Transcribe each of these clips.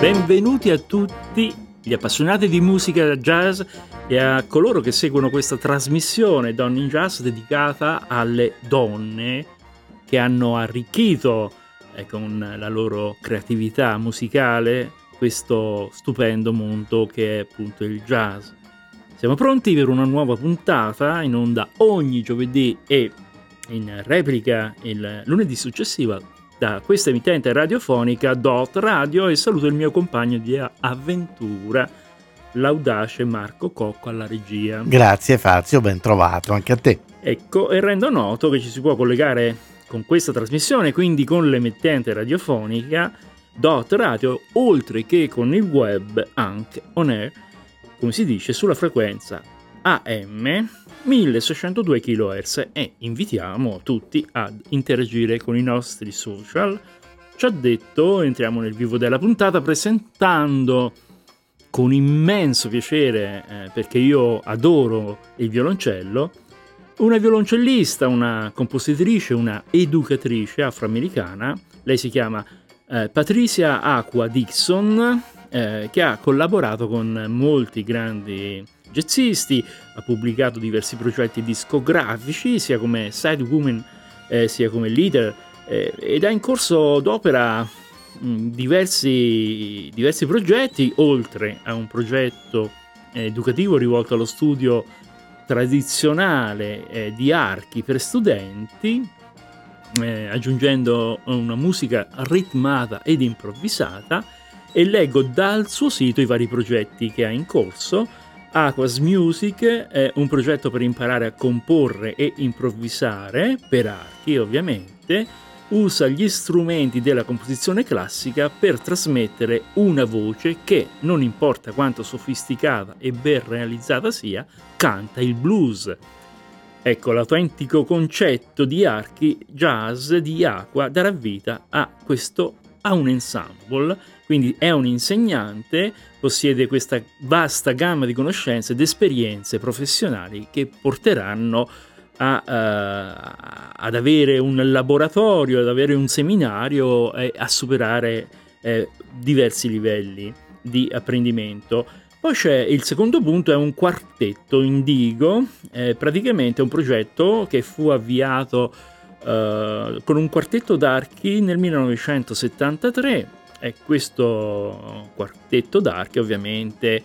Benvenuti a tutti gli appassionati di musica jazz e a coloro che seguono questa trasmissione Donne in Jazz dedicata alle donne che hanno arricchito eh, con la loro creatività musicale questo stupendo mondo che è appunto il jazz. Siamo pronti per una nuova puntata in onda ogni giovedì e in replica il lunedì successivo da questa emittente radiofonica Dot Radio e saluto il mio compagno di avventura, l'audace Marco Cocco alla regia. Grazie Fazio, ben trovato anche a te. Ecco, e rendo noto che ci si può collegare con questa trasmissione, quindi con l'emittente radiofonica Dot Radio, oltre che con il web anche on air, come si dice, sulla frequenza AM 1602 kHz e invitiamo tutti ad interagire con i nostri social. Ci ha detto, entriamo nel vivo della puntata presentando con immenso piacere, eh, perché io adoro il violoncello, una violoncellista, una compositrice, una educatrice afroamericana. Lei si chiama eh, Patricia Aqua Dixon, eh, che ha collaborato con molti grandi jazzisti, ha pubblicato diversi progetti discografici, sia come side woman eh, sia come leader, eh, ed ha in corso d'opera mh, diversi, diversi progetti, oltre a un progetto eh, educativo rivolto allo studio tradizionale eh, di archi per studenti, eh, aggiungendo una musica ritmata ed improvvisata, e leggo dal suo sito i vari progetti che ha in corso Aquas Music è un progetto per imparare a comporre e improvvisare, per archi ovviamente, usa gli strumenti della composizione classica per trasmettere una voce che, non importa quanto sofisticata e ben realizzata sia, canta il blues. Ecco, l'autentico concetto di archi jazz di Aqua darà vita a questo a un ensemble, quindi è un insegnante, possiede questa vasta gamma di conoscenze ed esperienze professionali che porteranno a, uh, ad avere un laboratorio, ad avere un seminario e a superare eh, diversi livelli di apprendimento. Poi c'è il secondo punto, è un quartetto indigo, eh, praticamente un progetto che fu avviato uh, con un quartetto d'archi nel 1973 e questo quartetto d'archi ovviamente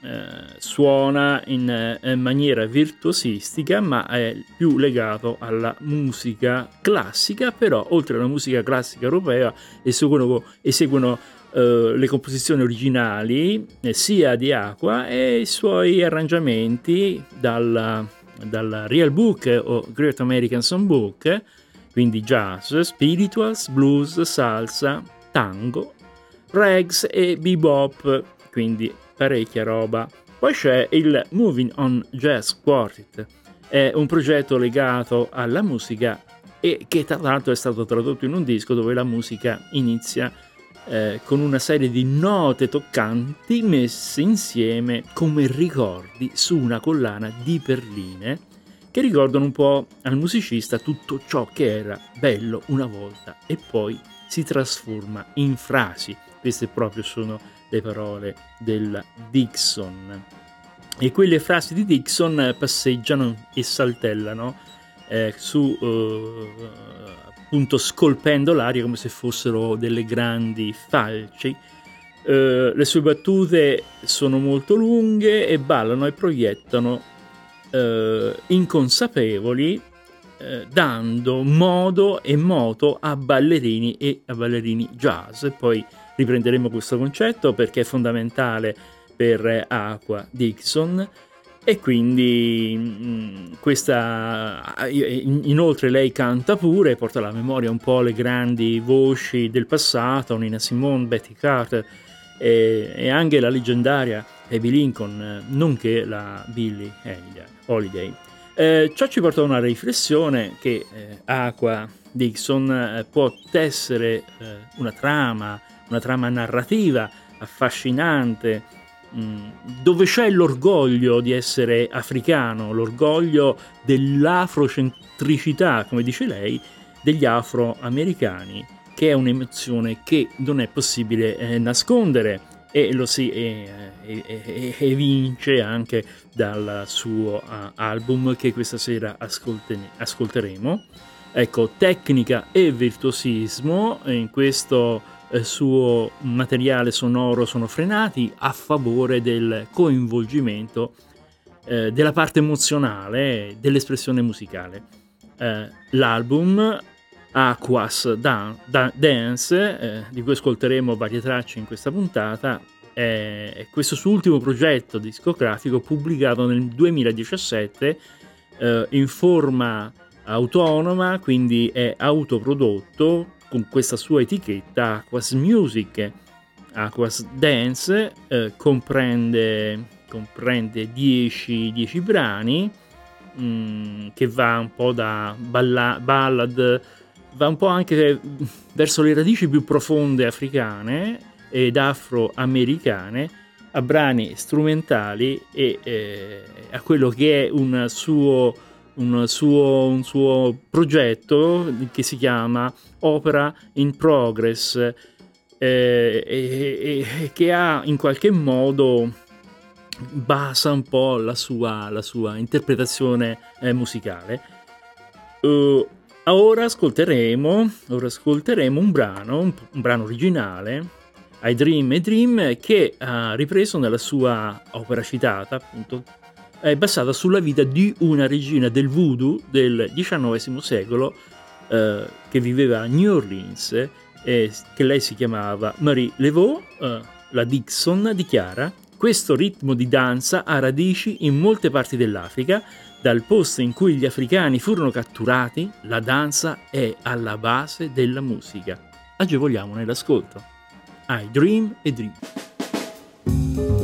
eh, suona in, in, maniera virtuosistica ma è più legato alla musica classica però oltre alla musica classica europea eseguono, eseguono eh, le composizioni originali eh, sia di Aqua e i suoi arrangiamenti dal, dal Real Book o Great American Songbook quindi jazz, spirituals, blues, salsa, tango, rags e bebop, quindi parecchia roba. Poi c'è il Moving on Jazz Quartet, è un progetto legato alla musica e che tra l'altro è stato tradotto in un disco dove la musica inizia eh, con una serie di note toccanti messe insieme come ricordi su una collana di perline che ricordano un po' al musicista tutto ciò che era bello una volta e poi si trasforma in frasi. Queste proprio sono le parole del Dixon. E quelle frasi di Dixon passeggiano e saltellano eh, su eh, appunto scolpendo l'aria come se fossero delle grandi falci. Eh, le sue battute sono molto lunghe e ballano e proiettano eh, inconsapevoli eh, dando modo e moto a ballerini e a ballerini jazz. Poi riprenderemo questo concetto perché è fondamentale per Aqua Dixon e quindi mm, questa inoltre lei canta pure porta alla memoria un po' le grandi voci del passato Nina Simone, Betty Carter e, anche la leggendaria Abby Lincoln nonché la Billie Holiday. Eh, ciò ci porta a una riflessione che eh, Aqua Dixon eh, può tessere eh, una trama, una trama narrativa affascinante, mm, dove c'è l'orgoglio di essere africano, l'orgoglio dell'afrocentricità, come dice lei, degli afroamericani che è un'emozione che non è possibile eh, nascondere e lo si eh, evince anche dal suo uh, album che questa sera ascolte- ascolteremo. Ecco, tecnica e virtuosismo in questo eh, suo materiale sonoro sono frenati a favore del coinvolgimento eh, della parte emozionale dell'espressione musicale. Eh, l'album Aquas Dan- Dan- Dance, eh, di cui ascolteremo varie tracce in questa puntata, è questo suo ultimo progetto discografico pubblicato nel 2017 eh, in forma autonoma, quindi è autoprodotto con questa sua etichetta Aquas Music. Aquas Dance eh, comprende, comprende 10, 10 brani mh, mm, che va un po' da balla, ballad, va un po' anche verso le radici più profonde africane ed afroamericane a brani strumentali e eh, a quello che è un suo, un, suo, un suo, progetto che si chiama Opera in Progress eh, e, e, che ha in qualche modo basa un po' la sua, la sua interpretazione eh, musicale. Uh, ora, ascolteremo, ora ascolteremo un brano, un, un brano originale I Dream e Dream che ha ripreso nella sua opera citata, appunto, è basata sulla vita di una regina del voodoo del XIX secolo eh, che viveva a New Orleans e che lei si chiamava Marie Laveau, eh, la Dixon dichiara questo ritmo di danza ha radici in molte parti dell'Africa, dal posto in cui gli africani furono catturati, la danza è alla base della musica. Agevoliamo nell'ascolto. I dream e dream.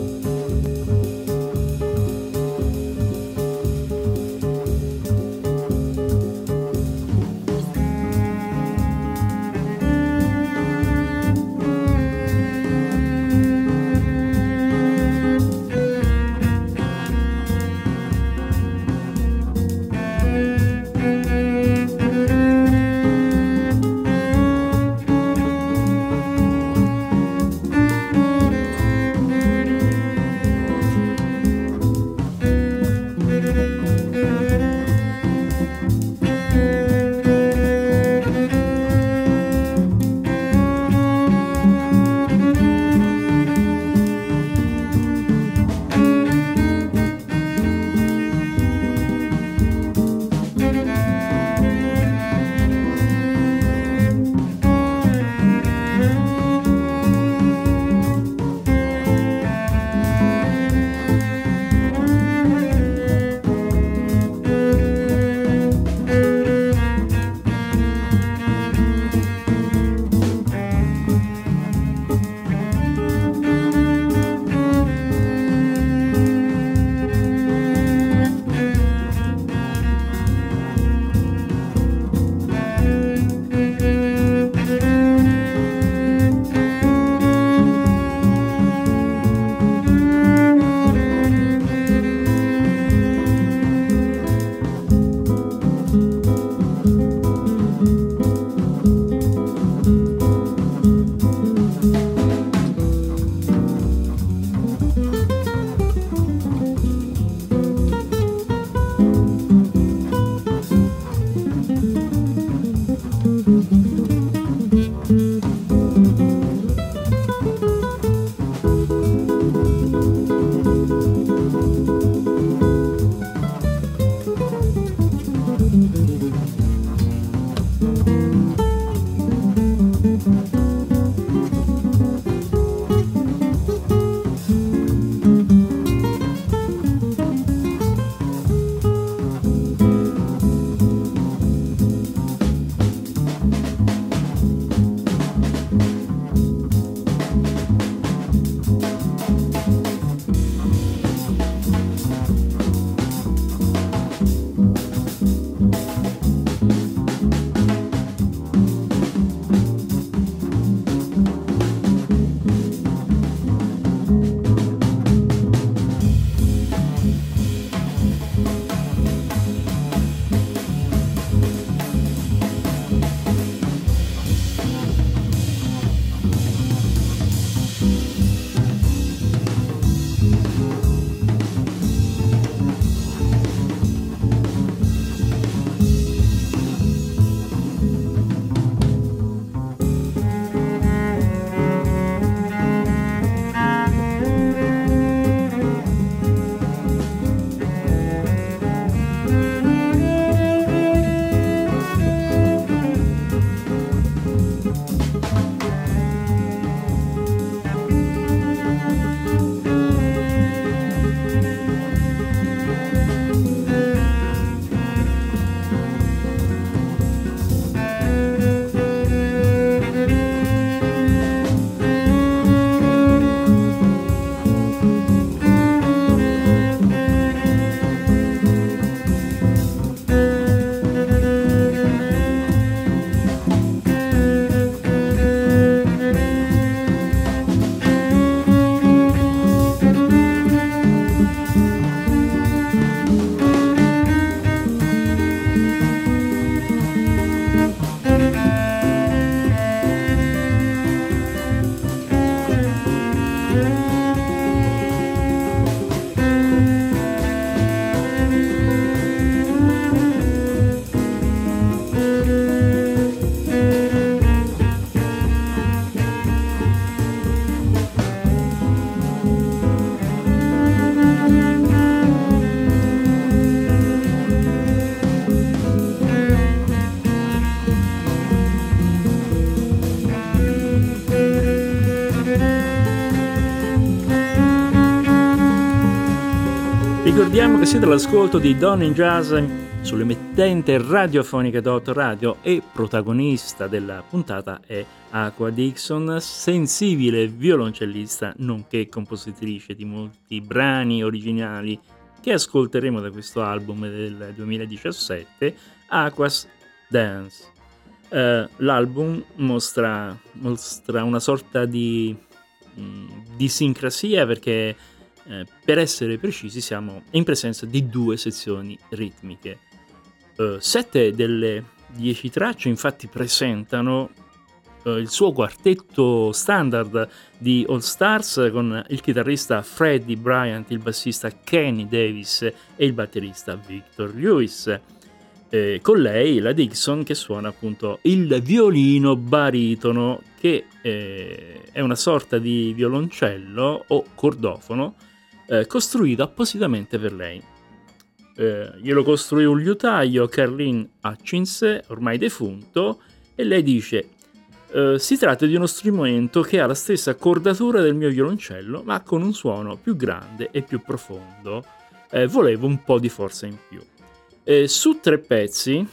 Ricordiamo che siete all'ascolto di Don in Jazz sull'emettente radiofonica Dot Radio e protagonista della puntata è Aqua Dixon, sensibile violoncellista nonché compositrice di molti brani originali che ascolteremo da questo album del 2017, Aqua's Dance. Uh, l'album mostra, mostra, una sorta di, mm, di sincrasia perché eh, per essere precisi siamo in presenza di due sezioni ritmiche. Uh, sette delle dieci tracce infatti presentano uh, il suo quartetto standard di All Stars con il chitarrista Freddie Bryant, il bassista Kenny Davis e il batterista Victor Lewis. Eh, con lei la Dixon che suona appunto il violino baritono che eh, è una sorta di violoncello o cordofono eh, costruito appositamente per lei. Eh, glielo costruì un liutaio, Carlin Hutchins, ormai defunto, e lei dice eh, si tratta di uno strumento che ha la stessa cordatura del mio violoncello, ma con un suono più grande e più profondo. Eh, volevo un po' di forza in più. Eh, su tre pezzi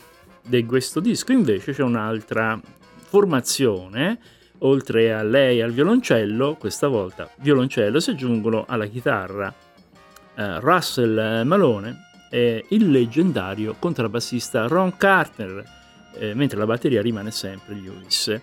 di questo disco invece c'è un'altra formazione oltre a lei al violoncello, questa volta violoncello si aggiungono alla chitarra eh, Russell Malone e il leggendario contrabbassista Ron Carter, eh, mentre la batteria rimane sempre Lewis.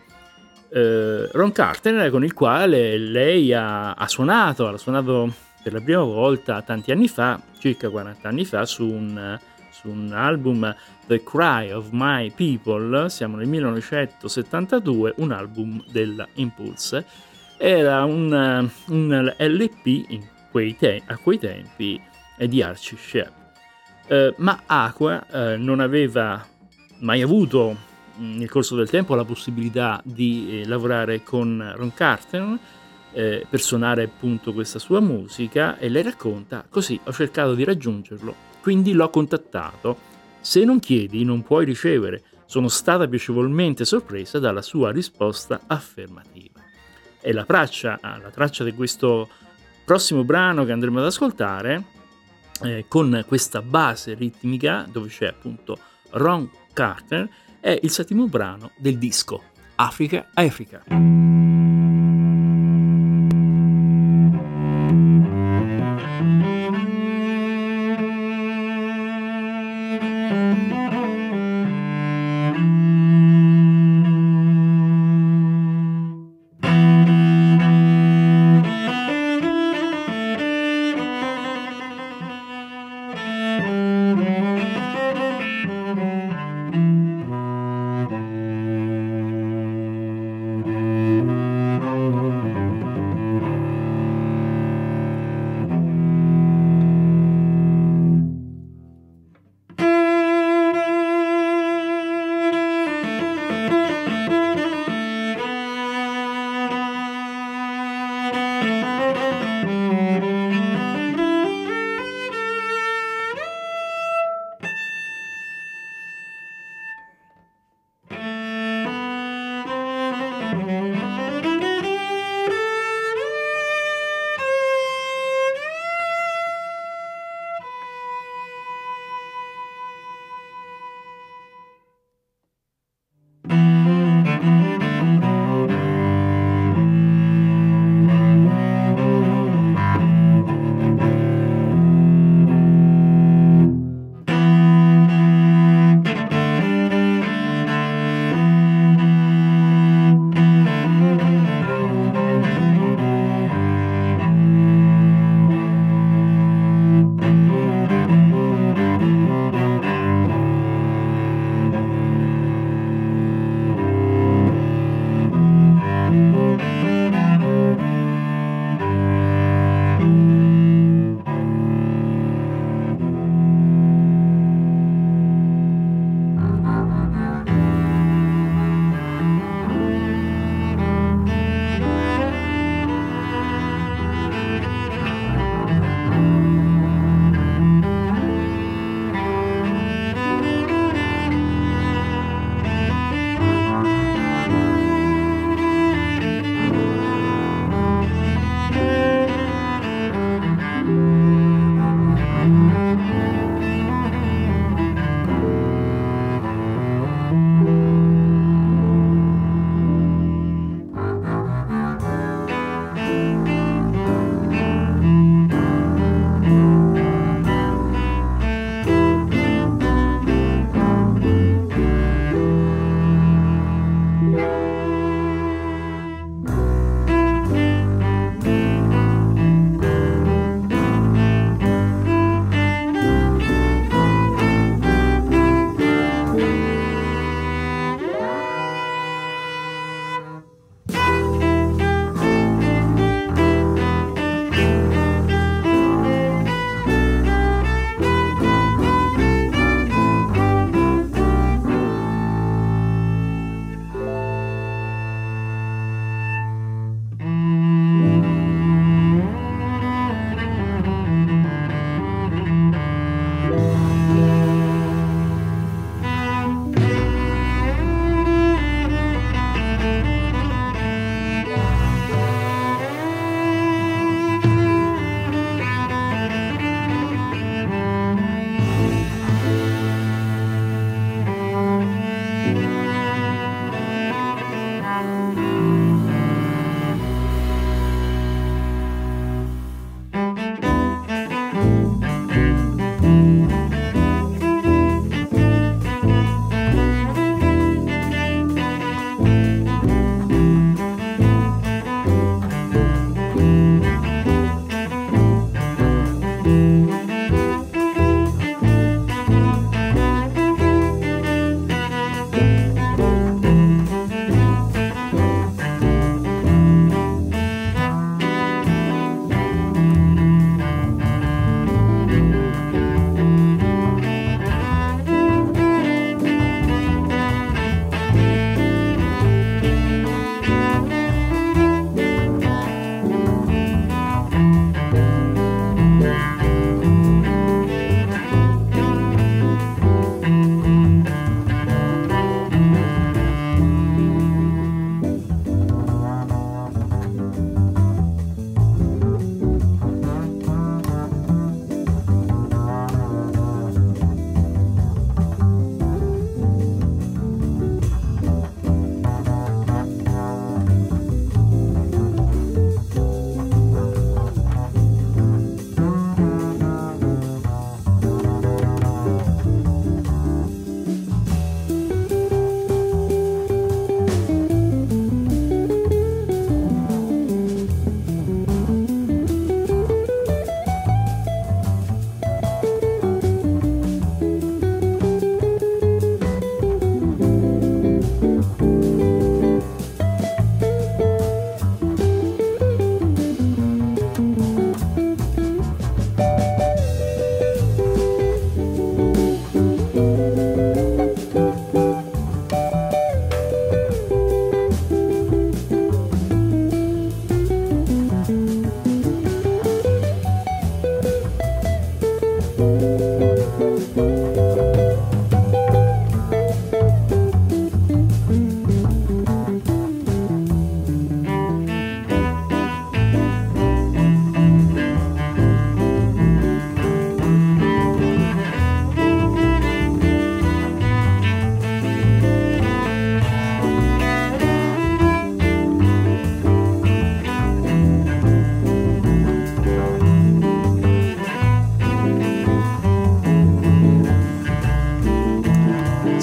Eh, Ron Carter con il quale lei ha, ha suonato, ha suonato per la prima volta tanti anni fa, circa 40 anni fa, su un su un album The Cry of My People, siamo nel 1972, un album della Impulse. Era un, un LP quei te- a quei tempi di Archie Shepp. Eh, ma Aqua eh, non aveva mai avuto nel corso del tempo la possibilità di eh, lavorare con Ron Carter eh, per suonare appunto questa sua musica e lei racconta così ho cercato di raggiungerlo quindi l'ho contattato. Se non chiedi non puoi ricevere. Sono stata piacevolmente sorpresa dalla sua risposta affermativa. E la traccia, ah, la traccia di questo prossimo brano che andremo ad ascoltare, eh, con questa base ritmica dove c'è appunto Ron Carter, è il settimo brano del disco Africa Africa.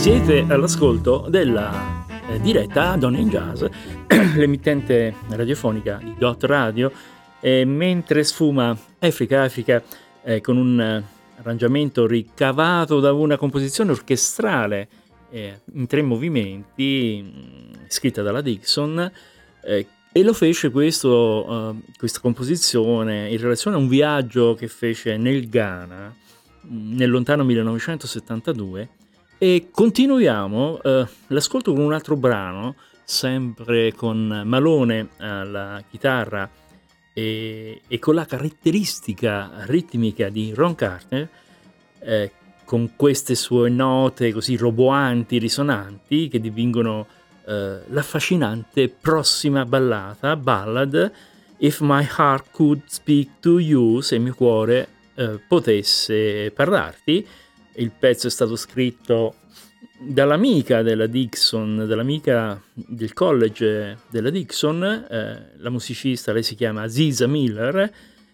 Siete all'ascolto della eh, diretta Donna in Jazz, l'emittente radiofonica di Dot Radio, e mentre sfuma Africa Africa eh, con un eh, arrangiamento ricavato da una composizione orchestrale eh, in tre movimenti, mm, scritta dalla Dixon, eh, e lo fece questo, questa composizione in relazione a un viaggio che fece nel Ghana mm, nel lontano 1972 e continuiamo uh, l'ascolto con un altro brano, sempre con Malone alla chitarra e, e con la caratteristica ritmica di Ron Carter, eh, con queste sue note così roboanti, risonanti, che divingono eh, l'affascinante prossima ballata, ballad, If My Heart Could Speak to You, se il mio cuore eh, potesse parlarti. Il pezzo è stato scritto dall'amica della Dixon, dall'amica del college della Dixon, eh, la musicista, lei si chiama Aziza Miller,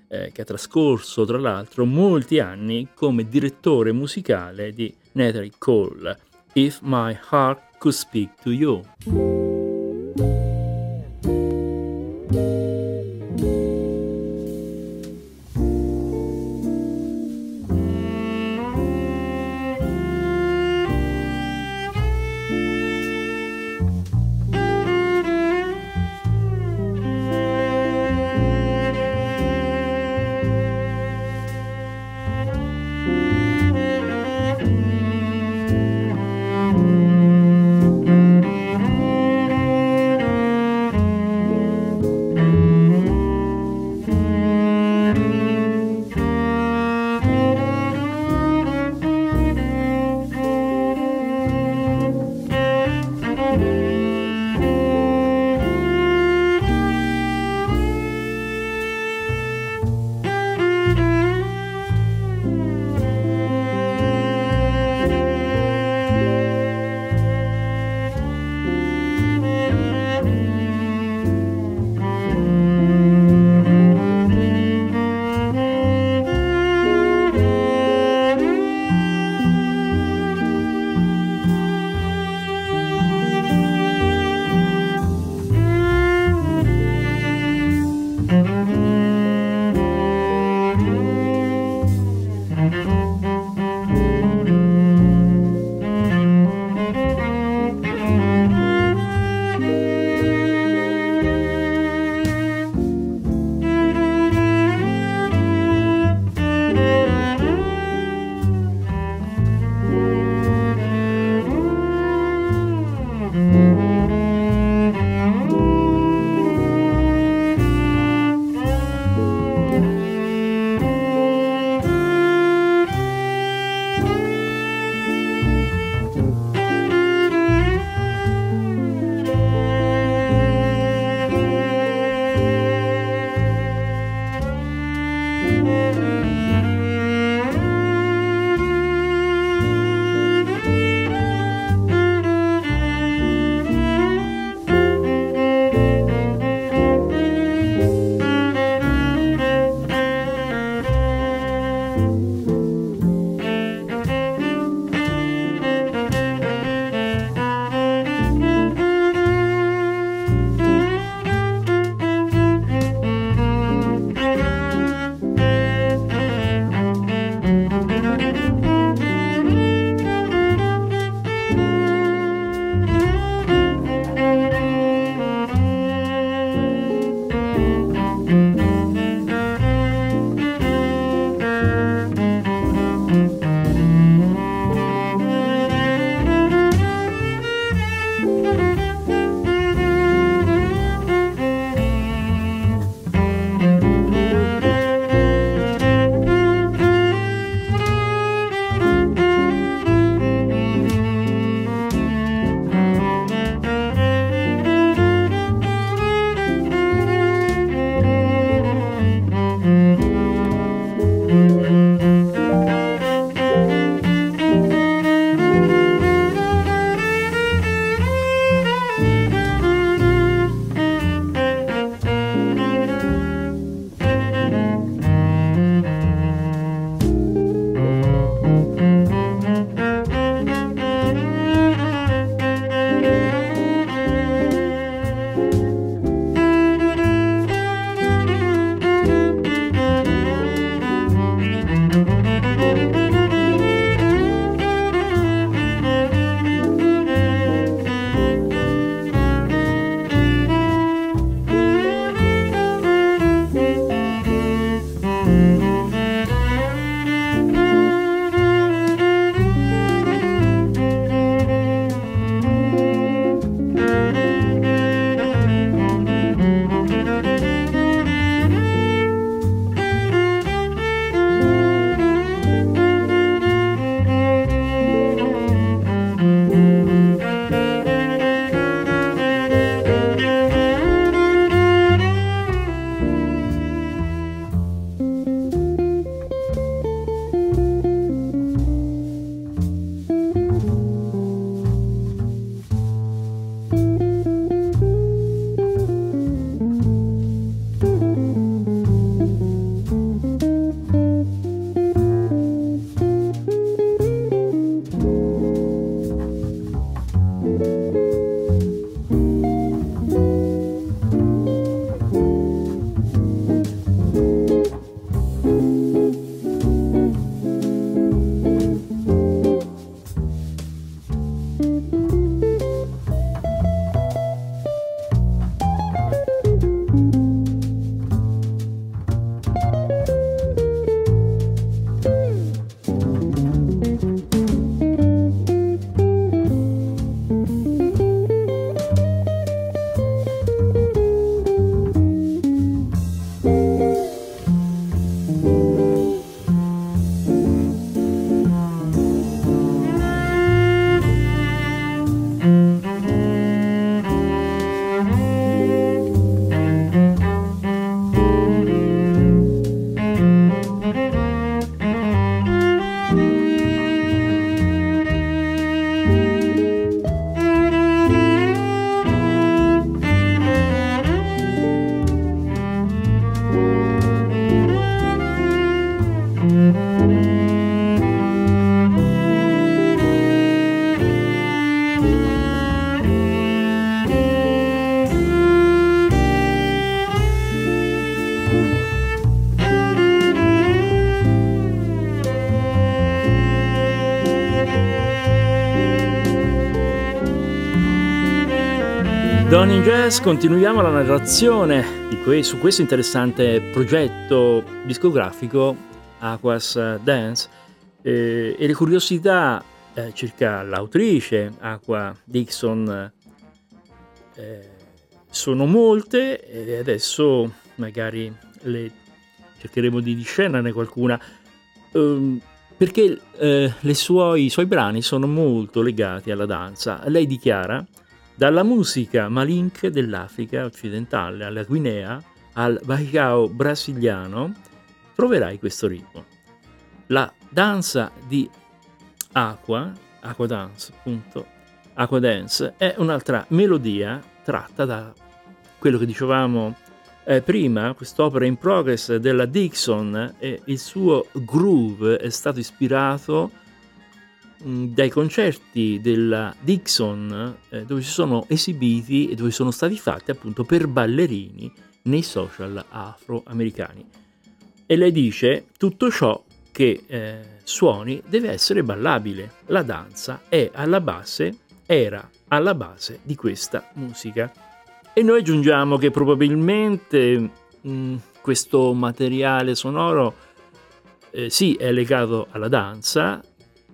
eh, che ha trascorso tra l'altro molti anni come direttore musicale di Natalie Cole, If My Heart Could Speak to You. Donny Jazz continuiamo la narrazione que- su questo interessante progetto discografico Aquas Dance eh, e le curiosità eh, circa l'autrice Aqua Dixon eh, sono molte e adesso magari le cercheremo di discernerne qualcuna ehm, perché eh, suoi, i suoi brani sono molto legati alla danza. Lei dichiara dalla musica malinche dell'Africa occidentale alla Guinea al Bacicao brasiliano troverai questo ritmo. La danza di Aqua, Aqua Dance, appunto, Aqua Dance, è un'altra melodia tratta da quello che dicevamo eh, prima, quest'opera in progress della Dixon e il suo groove è stato ispirato dai concerti della Dixon eh, dove si sono esibiti e dove sono stati fatti appunto per ballerini nei social afroamericani. E lei dice tutto ciò che eh, suoni deve essere ballabile. La danza è alla base, era alla base di questa musica. E noi aggiungiamo che probabilmente mh, questo materiale sonoro eh, sì è legato alla danza,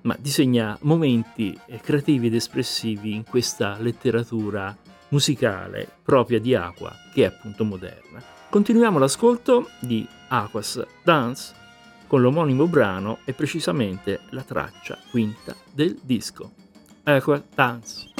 ma disegna momenti creativi ed espressivi in questa letteratura musicale propria di Aqua, che è appunto moderna. Continuiamo l'ascolto di Aquas Dance con l'omonimo brano e precisamente la traccia quinta del disco. Aqua Dance.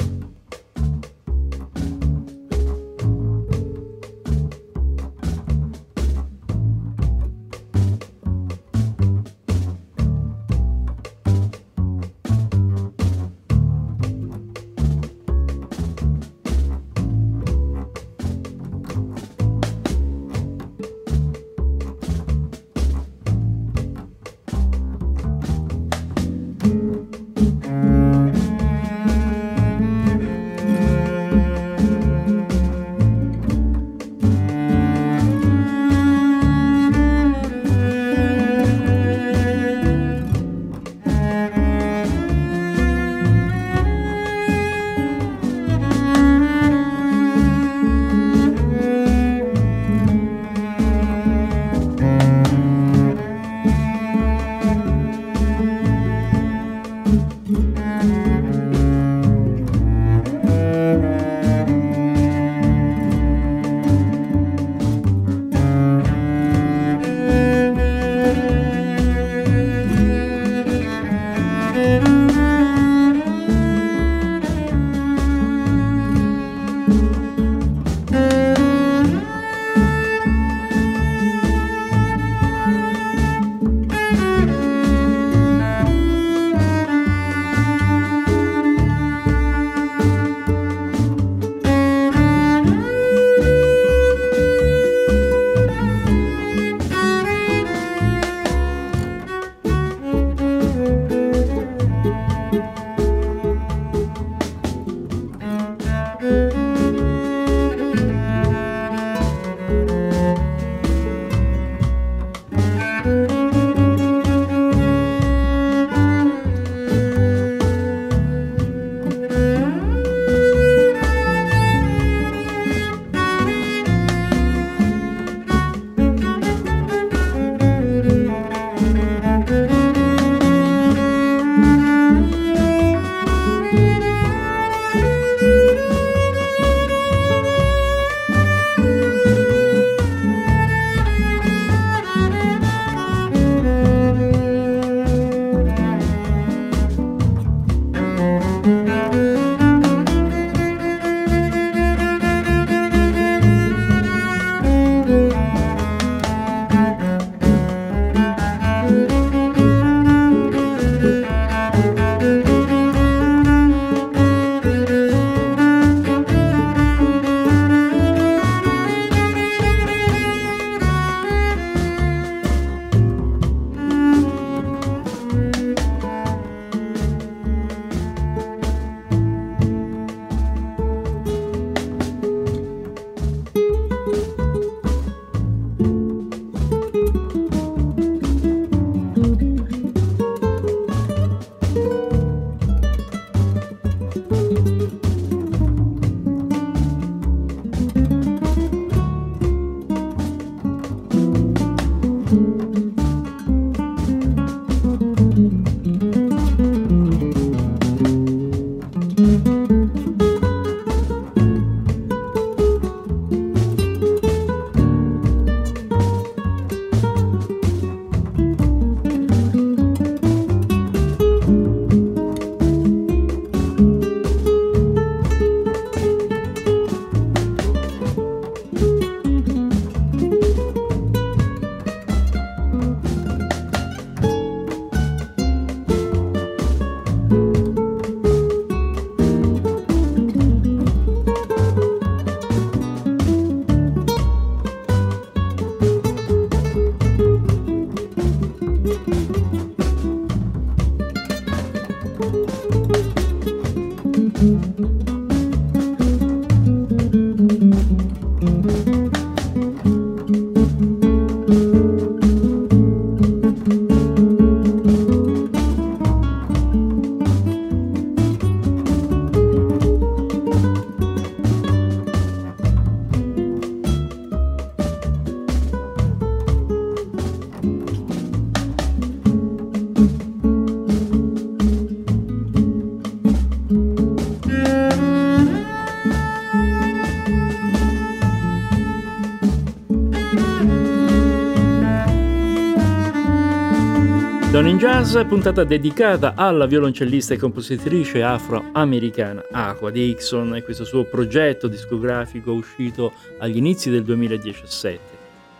In Jazz, puntata dedicata alla violoncellista e compositrice afroamericana Aqua Dixon e questo suo progetto discografico uscito agli inizi del 2017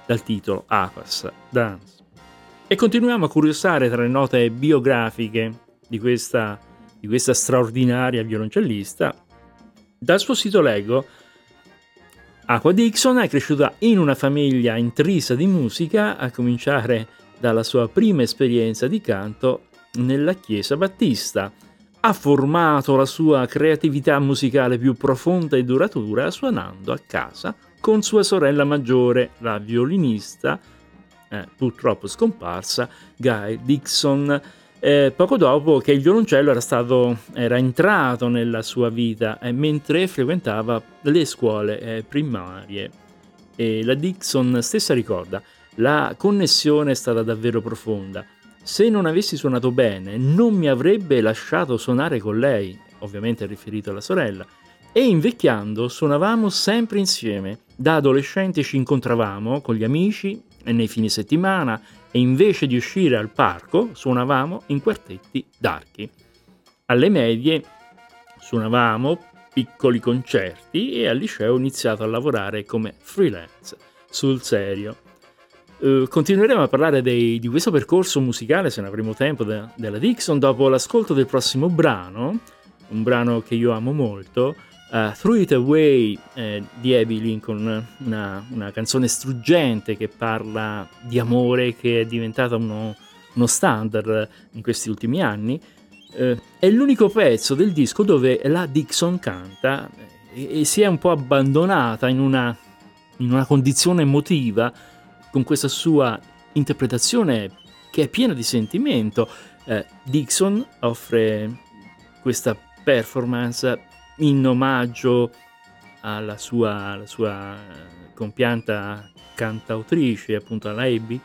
dal titolo Aquas Dance. E continuiamo a curiosare tra le note biografiche di questa, di questa straordinaria violoncellista. Dal suo sito leggo Aqua Dixon è cresciuta in una famiglia intrisa di musica, a cominciare dalla sua prima esperienza di canto nella Chiesa Battista. Ha formato la sua creatività musicale più profonda e duratura suonando a casa con sua sorella maggiore, la violinista, eh, purtroppo scomparsa, Guy Dixon, eh, poco dopo che il violoncello era, stato, era entrato nella sua vita eh, mentre frequentava le scuole eh, primarie. E la Dixon stessa ricorda la connessione è stata davvero profonda. Se non avessi suonato bene, non mi avrebbe lasciato suonare con lei, ovviamente riferito alla sorella, e invecchiando suonavamo sempre insieme. Da adolescenti ci incontravamo con gli amici e nei fine settimana e invece di uscire al parco suonavamo in quartetti d'archi. Alle medie suonavamo piccoli concerti e al liceo ho iniziato a lavorare come freelance sul serio. Uh, continueremo a parlare dei, di questo percorso musicale, se ne avremo tempo, de, della Dixon dopo l'ascolto del prossimo brano, un brano che io amo molto, uh, Throw It Away eh, di Abby Lincoln, una, una, canzone struggente che parla di amore che è diventata uno, uno standard in questi ultimi anni. Uh, è l'unico pezzo del disco dove la Dixon canta e, e si è un po' abbandonata in una, in una condizione emotiva con questa sua interpretazione che è piena di sentimento. Eh, Dixon offre questa performance in omaggio alla sua, alla sua compianta cantautrice, appunto alla Abby,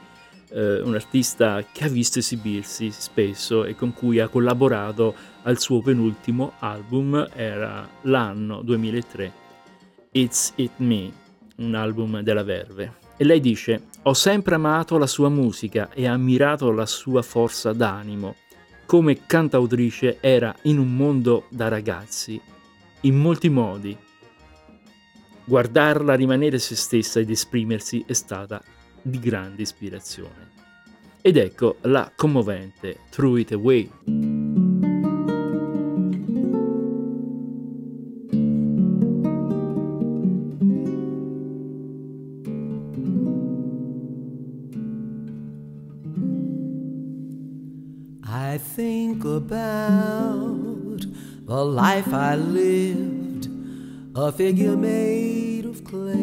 eh, un artista che ha visto esibirsi spesso e con cui ha collaborato al suo penultimo album, era l'anno 2003, It's It Me, un album della Verve. E lei dice, ho sempre amato la sua musica e ammirato la sua forza d'animo. Come cantautrice era in un mondo da ragazzi, in molti modi. Guardarla rimanere se stessa ed esprimersi è stata di grande ispirazione. Ed ecco la commovente Throw It Away. About the life I lived, a figure made of clay,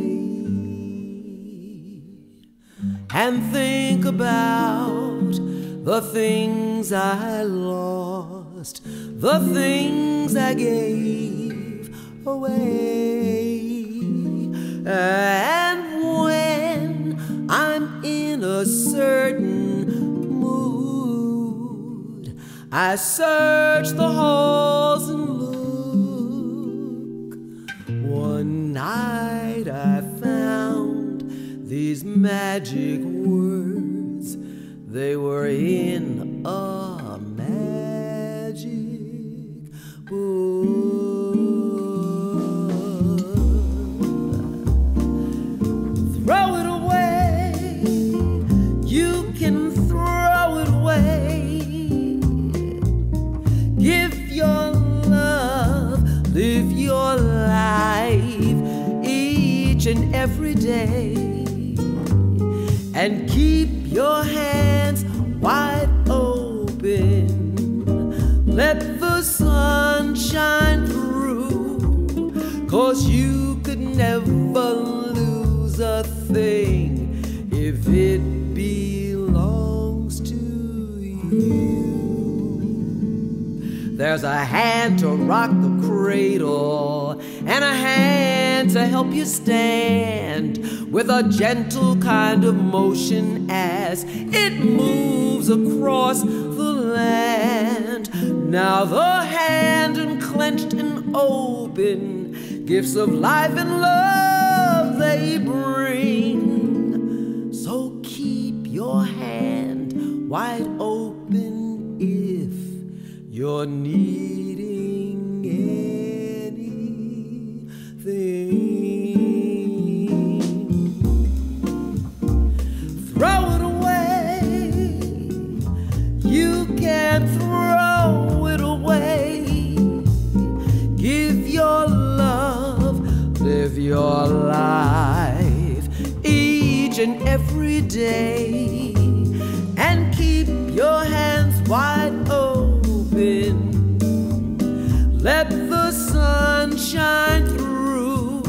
and think about the things I lost, the things I gave away. I search the halls and look. One night I found these magic words. They were in every day. And keep your hands wide open. Let the sun shine through. Cause you could never lose a thing if it belongs to you. There's a hand to rock the cradle and a hand to help you stand with a gentle kind of motion as it moves across the land. Now the hand unclenched and open, gifts of life and love they bring. So keep your hand wide open if you're needing your life each and every day, and keep your hands wide open. Let the sun shine through,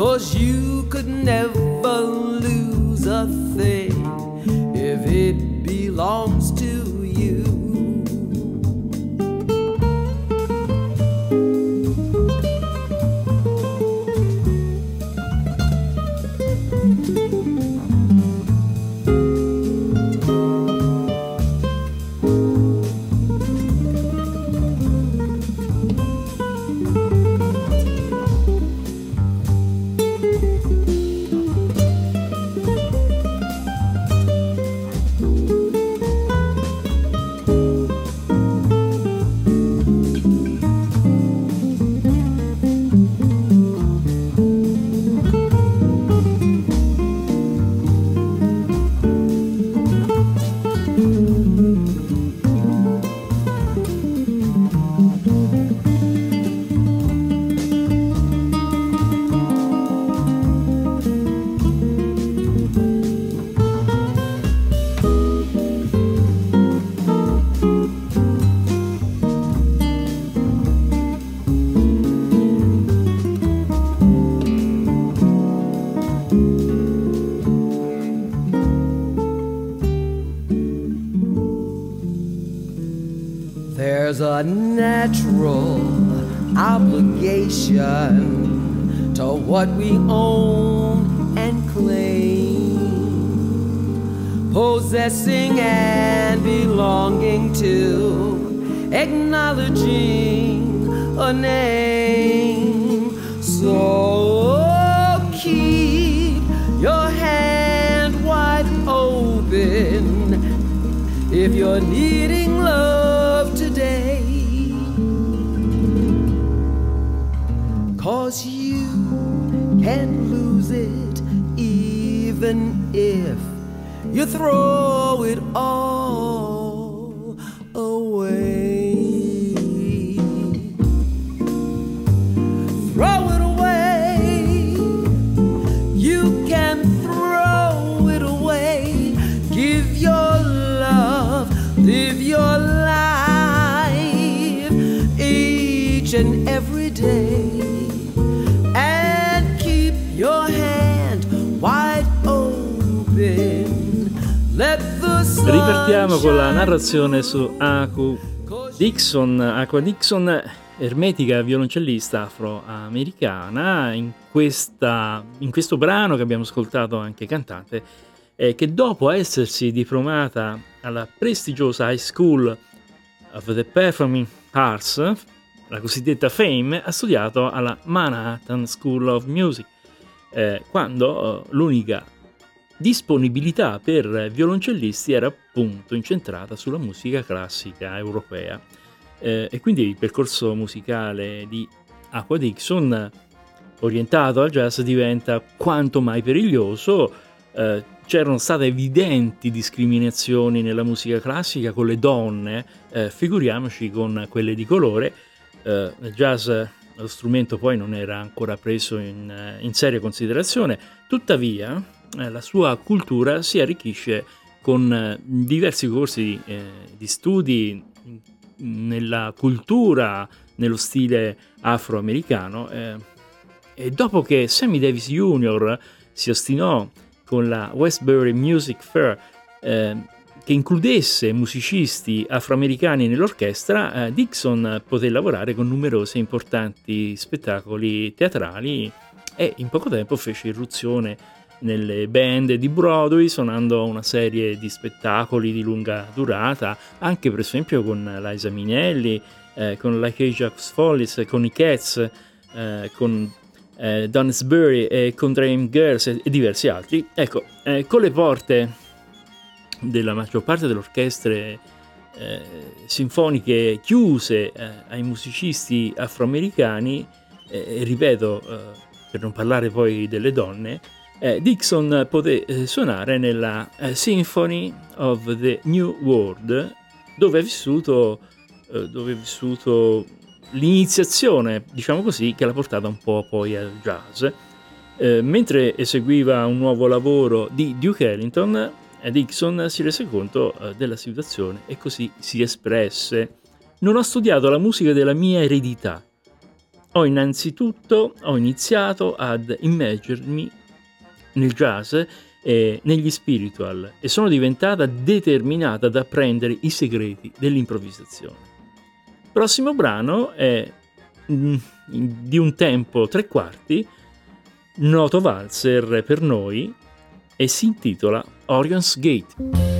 cause you could never lose a thing if it belongs to what we own and claim, possessing and belonging to, acknowledging a name. Sun Ripartiamo con la narrazione su Aku Dixon. Aqua Dixon, ermetica violoncellista afroamericana, in, questa, in questo brano che abbiamo ascoltato anche cantante, eh, che dopo essersi diplomata alla prestigiosa High School of the Performing Arts, la cosiddetta FAME, ha studiato alla Manhattan School of Music, eh, quando eh, l'unica disponibilità per violoncellisti era appunto incentrata sulla musica classica europea. Eh, e quindi il percorso musicale di Aqua Dixon, orientato al jazz, diventa quanto mai periglioso. Eh, c'erano state evidenti discriminazioni nella musica classica con le donne, eh, figuriamoci con quelle di colore. Eh, nel jazz lo strumento poi non era ancora preso in, eh, in seria considerazione, tuttavia eh, la sua cultura si arricchisce con eh, diversi corsi eh, di studi nella cultura, nello stile afroamericano. eh, e dopo che Sammy Davis Jr. si ostinò con la Westbury Music Fair, eh, che includesse musicisti afroamericani nell'orchestra, eh, Dixon poté lavorare con numerosi importanti spettacoli teatrali e in poco tempo fece irruzione nelle band di Broadway suonando una serie di spettacoli di lunga durata, anche per esempio con Liza Minnelli, eh, con Like Ajax Follies, con i Cats, eh, con eh, Donsbury e con Dream Girls e, e diversi altri. Ecco, eh, con le porte della maggior parte delle orchestre eh, sinfoniche chiuse eh, ai musicisti afroamericani, ripeto, per non parlare poi delle donne, eh, Dixon poté eh, suonare nella Symphony of the New World, dove ha vissuto, dove ha vissuto l'iniziazione, diciamo così, che l'ha portata un po' poi al jazz. mentre eseguiva un nuovo lavoro di Duke Ellington, Dixon si rese conto eh, della situazione e così si espresse. Non ho studiato la musica della mia eredità. Ho innanzitutto ho iniziato ad immergermi nel jazz e negli spiritual e sono diventata determinata ad apprendere i segreti dell'improvvisazione. Il prossimo brano è mm, di un tempo tre quarti, noto valzer per noi, e si intitola Orion's Gate.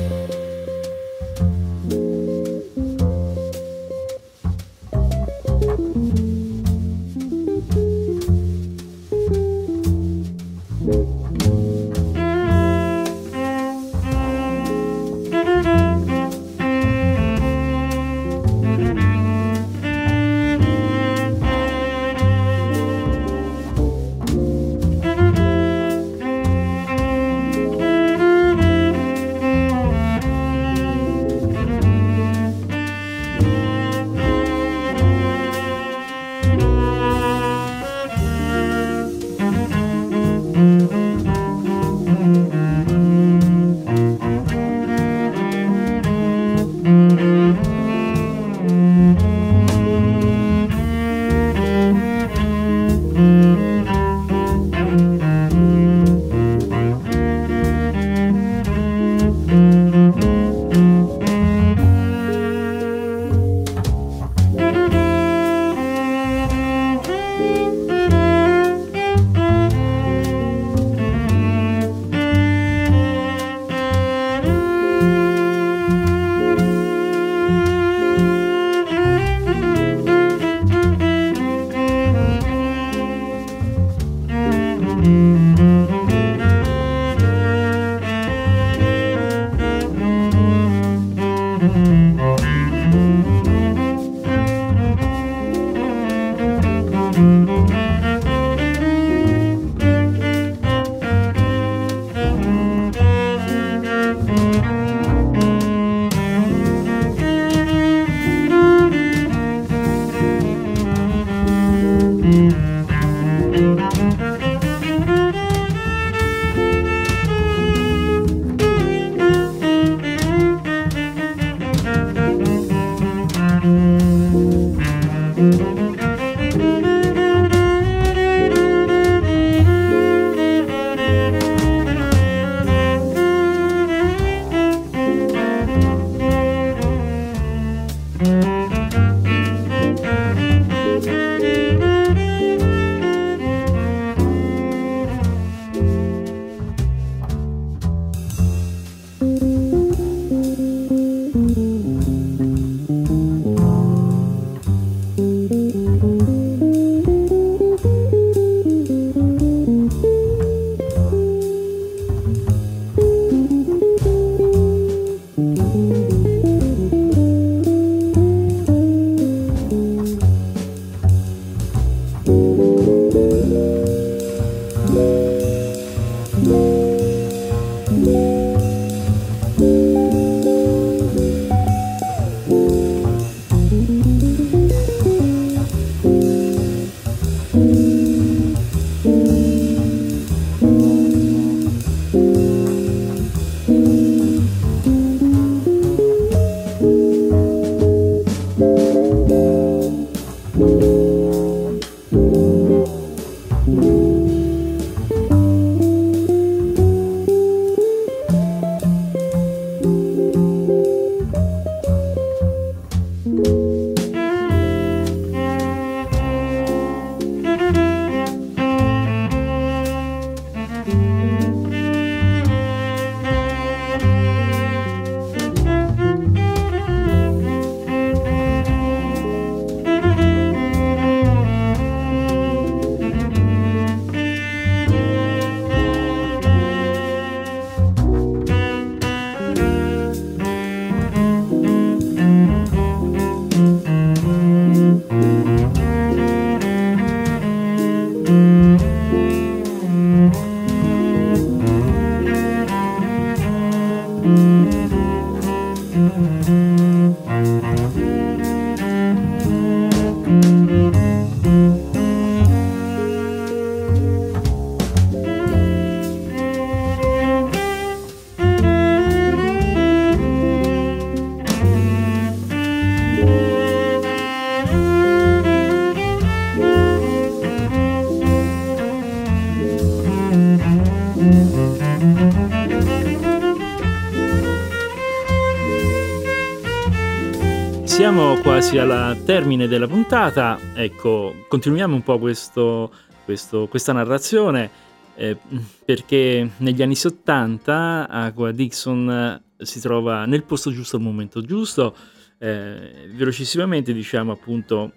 Quasi al termine della puntata. Ecco, continuiamo un po' questo, questo, questa narrazione eh, perché negli anni 70 Aqua Dixon si trova nel posto giusto al momento giusto. Eh, velocissimamente diciamo appunto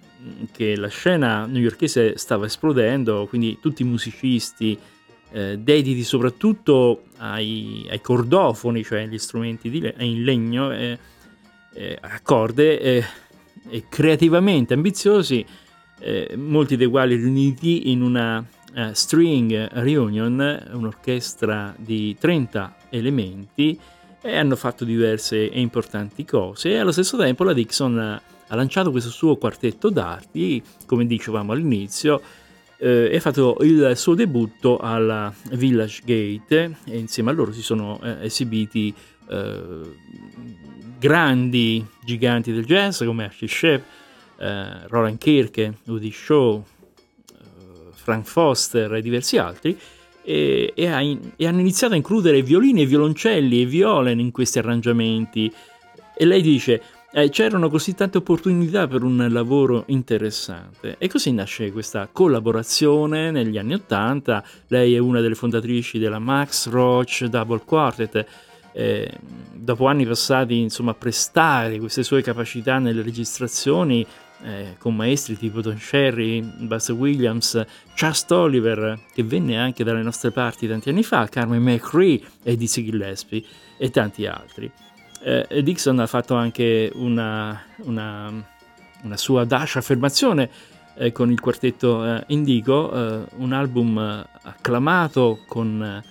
che la scena newyorkese stava esplodendo, quindi tutti i musicisti eh, dediti soprattutto ai, ai, cordofoni, cioè gli strumenti le- in legno, eh, eh, a corde eh, e creativamente ambiziosi, eh, molti dei quali riuniti in una uh, string reunion, un'orchestra di 30 elementi, e hanno fatto diverse e importanti cose. E allo stesso tempo la Dixon ha lanciato questo suo quartetto d'arti, come dicevamo all'inizio, eh, fatto il suo debutto alla Village Gate e insieme a loro si sono eh, esibiti eh, grandi giganti del jazz come Ashley Shep, eh, Roland Kirke, Woody Shaw, eh, Frank Foster e diversi altri, e, e, ha in, e, hanno iniziato a includere violini e violoncelli e viole in questi arrangiamenti. E lei dice: eh, C'erano così tante opportunità per un lavoro interessante. E così nasce questa collaborazione negli anni Ottanta. Lei è una delle fondatrici della Max Roach Double Quartet eh, dopo anni passati insomma, a prestare queste sue capacità nelle registrazioni eh, con maestri tipo Don Sherry, Buster Williams, Chast Oliver, che venne anche dalle nostre parti tanti anni fa, Carmen McRae Dizzy Gillespie e tanti altri. Eh, Dixon ha fatto anche una, una, una sua dash affermazione eh, con il quartetto eh, Indigo, eh, un album acclamato con eh,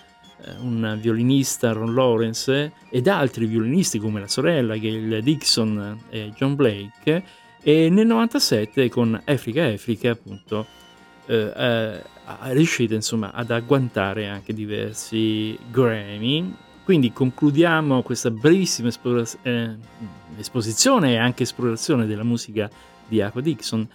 un violinista Ron Lawrence ed altri violinisti come la sorella Gail Dixon e John Blake e nel 97 con Africa Africa appunto eh, eh, è riuscita insomma ad agguantare anche diversi Grammy. Quindi concludiamo questa brevissima esplora- eh, esposizione e anche esplorazione della musica di Aqua Dixon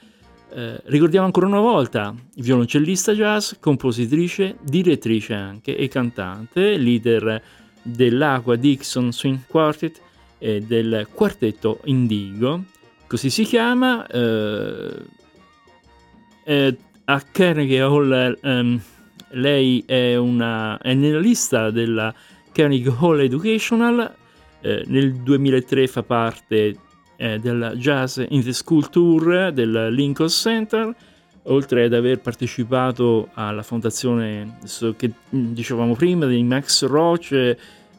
eh, ricordiamo ancora una volta, violoncellista jazz, compositrice, direttrice anche e cantante, leader dell'Aqua Dixon Swing Quartet e del quartetto Indigo, così si chiama. Eh, a Carnegie Hall um, lei è, una, è, nella lista della Carnegie Hall Educational, eh, nel 2003 fa parte eh, del Jazz in the School Tour del Lincoln Center, oltre ad aver partecipato alla fondazione che mm, dicevamo prima di Max Roach,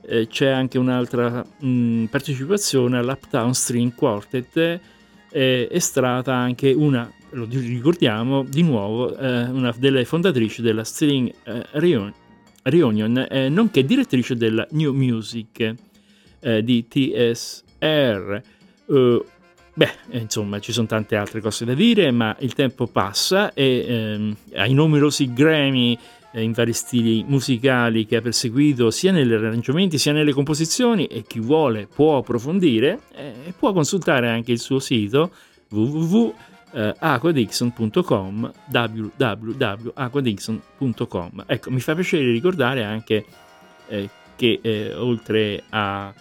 eh, c'è anche un'altra mh, mm, partecipazione all'Uptown String Quartet, eh, è stata anche una, lo ricordiamo di nuovo, eh, una delle fondatrici della String eh, Reunion, Reunion eh, nonché direttrice della New Music di TSR. Uh, beh, insomma, ci sono tante altre cose da dire, ma il tempo passa e ehm, ai numerosi Grammy eh, in vari stili musicali che ha perseguito sia negli arrangiamenti sia nelle composizioni e chi vuole può approfondire e può consultare anche il suo sito www.aquadixon.com www.aquadixon.com ecco mi fa piacere ricordare anche eh, che eh, oltre a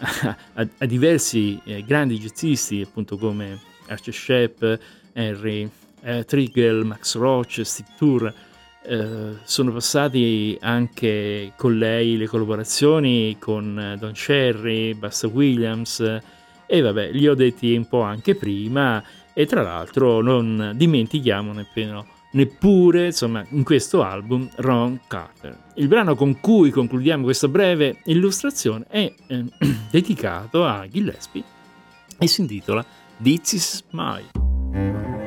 a, a diversi eh, grandi jazzisti, appunto come Archie Shep, Henry eh, Trigger, Max Roach, Steve Tour. Eh, sono passati anche con lei le collaborazioni con eh, Don Cherry, Buster Williams e vabbè, li ho detti un po' anche prima e tra l'altro non dimentichiamo nemmeno neppure insomma in questo album Ron Carter. Il brano con cui concludiamo questa breve illustrazione è eh, dedicato a Gillespie e si intitola This is My.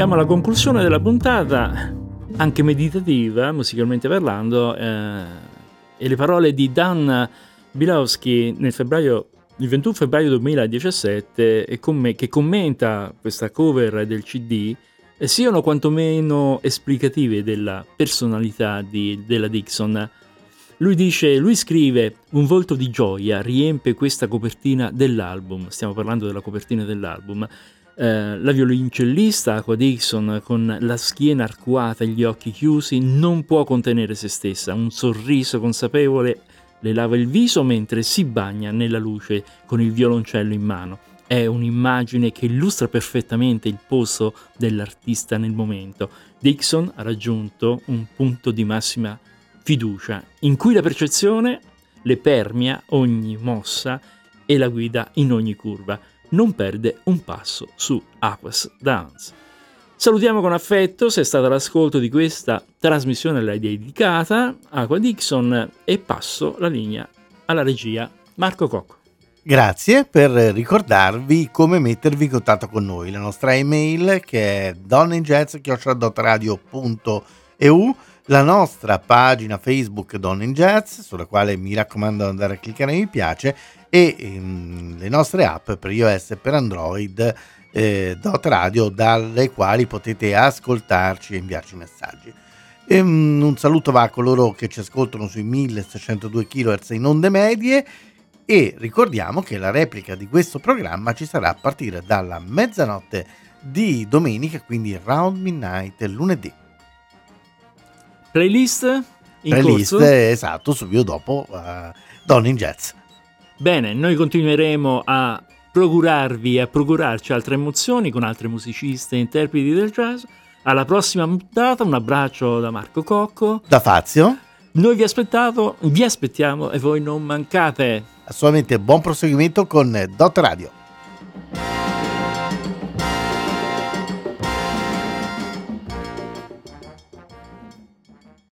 Siamo alla conclusione della puntata, anche meditativa, musicalmente parlando, eh, e le parole di Dan Bilowski nel febbraio, il 21 febbraio 2017, com- che commenta questa cover del CD, eh, siano quantomeno esplicative della personalità di, della Dixon. Lui dice, lui scrive, un volto di gioia riempie questa copertina dell'album, stiamo parlando della copertina dell'album, eh, la violoncellista Aqua Dixon, con la schiena arcuata e gli occhi chiusi, non può contenere se stessa. Un sorriso consapevole le lava il viso mentre si bagna nella luce con il violoncello in mano. È un'immagine che illustra perfettamente il posto dell'artista nel momento. Dixon ha raggiunto un punto di massima fiducia, in cui la percezione le permia ogni mossa e la guida in ogni curva non perde un passo su Aquas Dance. Salutiamo con affetto, se è stato l'ascolto di questa trasmissione alla dedicata, Aqua Dixon e passo la linea alla regia Marco Cocco. Grazie per ricordarvi come mettervi in contatto con noi. La nostra email che è donneinjazz.eu la nostra pagina Facebook Donne in Jazz, sulla quale mi raccomando di andare a cliccare mi piace, e ehm, le nostre app per iOS e per Android eh, Dot Radio dalle quali potete ascoltarci e inviarci messaggi. E, um, un saluto va a coloro che ci ascoltano sui 1602 kHz in onde medie e ricordiamo che la replica di questo programma ci sarà a partire dalla mezzanotte di domenica, quindi round midnight lunedì. Playlist? In Playlist, corso? esatto, subito dopo uh, Donne in Jazz. Bene, noi continueremo a procurarvi e a procurarci altre emozioni con altre musiciste e interpreti del jazz. Alla prossima puntata, un abbraccio da Marco Cocco. Da Fazio. Noi vi, vi aspettiamo e voi non mancate. Assolutamente buon proseguimento con Dot Radio.